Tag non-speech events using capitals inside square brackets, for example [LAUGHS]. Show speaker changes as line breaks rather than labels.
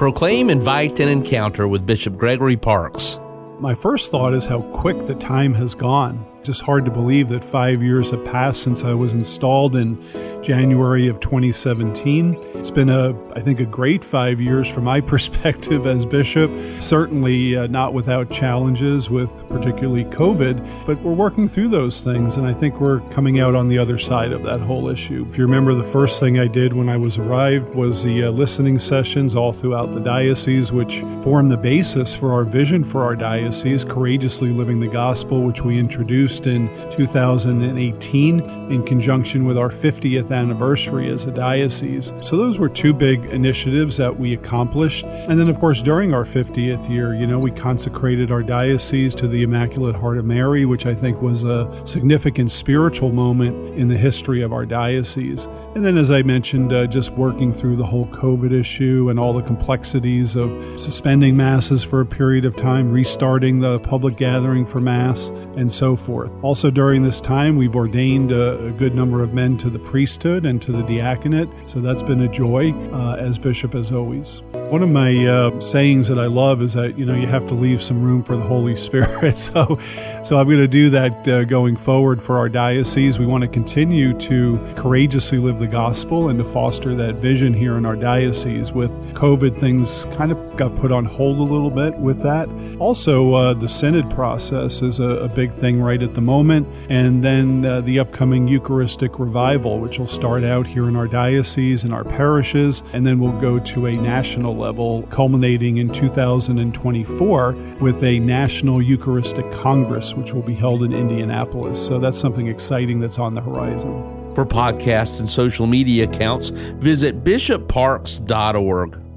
Proclaim, invite, and encounter with Bishop Gregory Parkes.
My first thought is how quick the time has gone. Just hard to believe that five years have passed since I was installed in January of 2017. It's been a, I think, a great five years from my [LAUGHS] perspective as bishop. Certainly uh, not without challenges with particularly COVID, but we're working through those things, and I think we're coming out on the other side of that whole issue. If you remember, the first thing I did when I was arrived was the uh, listening sessions all throughout the diocese, which form the basis for our vision for our diocese, courageously living the gospel, which we introduced introduced in 2018 in conjunction with our 50th anniversary as a diocese. So those were two big initiatives that we accomplished. And then, of course, during our 50th year, you know, we consecrated our diocese to the Immaculate Heart of Mary, which I think was a significant spiritual moment in the history of our diocese. And then, as I mentioned, uh, just working through the whole COVID issue and all the complexities of suspending masses for a period of time, restarting the public gathering for Mass, and so forth. Also, during this time, we've ordained a, a, good number of men to the priesthood and to the diaconate, so that's been a joy uh, as bishop as always. One of my uh, sayings that I love is that you know you have to leave some room for the Holy Spirit. [LAUGHS] So, so I'm going to do that uh, going forward for our diocese. We want to continue to courageously live the gospel and to foster that vision here in our diocese. With COVID, things kind of got put on hold a little bit with that. Also, uh, the synod process is a, a, big thing right at the moment, and then uh, the upcoming Eucharistic revival, which will start out here in our diocese and our parishes, and then we'll go to a national level, culminating in 2024 with a National Eucharistic Congress, which will be held in Indianapolis. So that's something exciting that's on the horizon.
For podcasts and social media accounts, visit bishopparkes.org.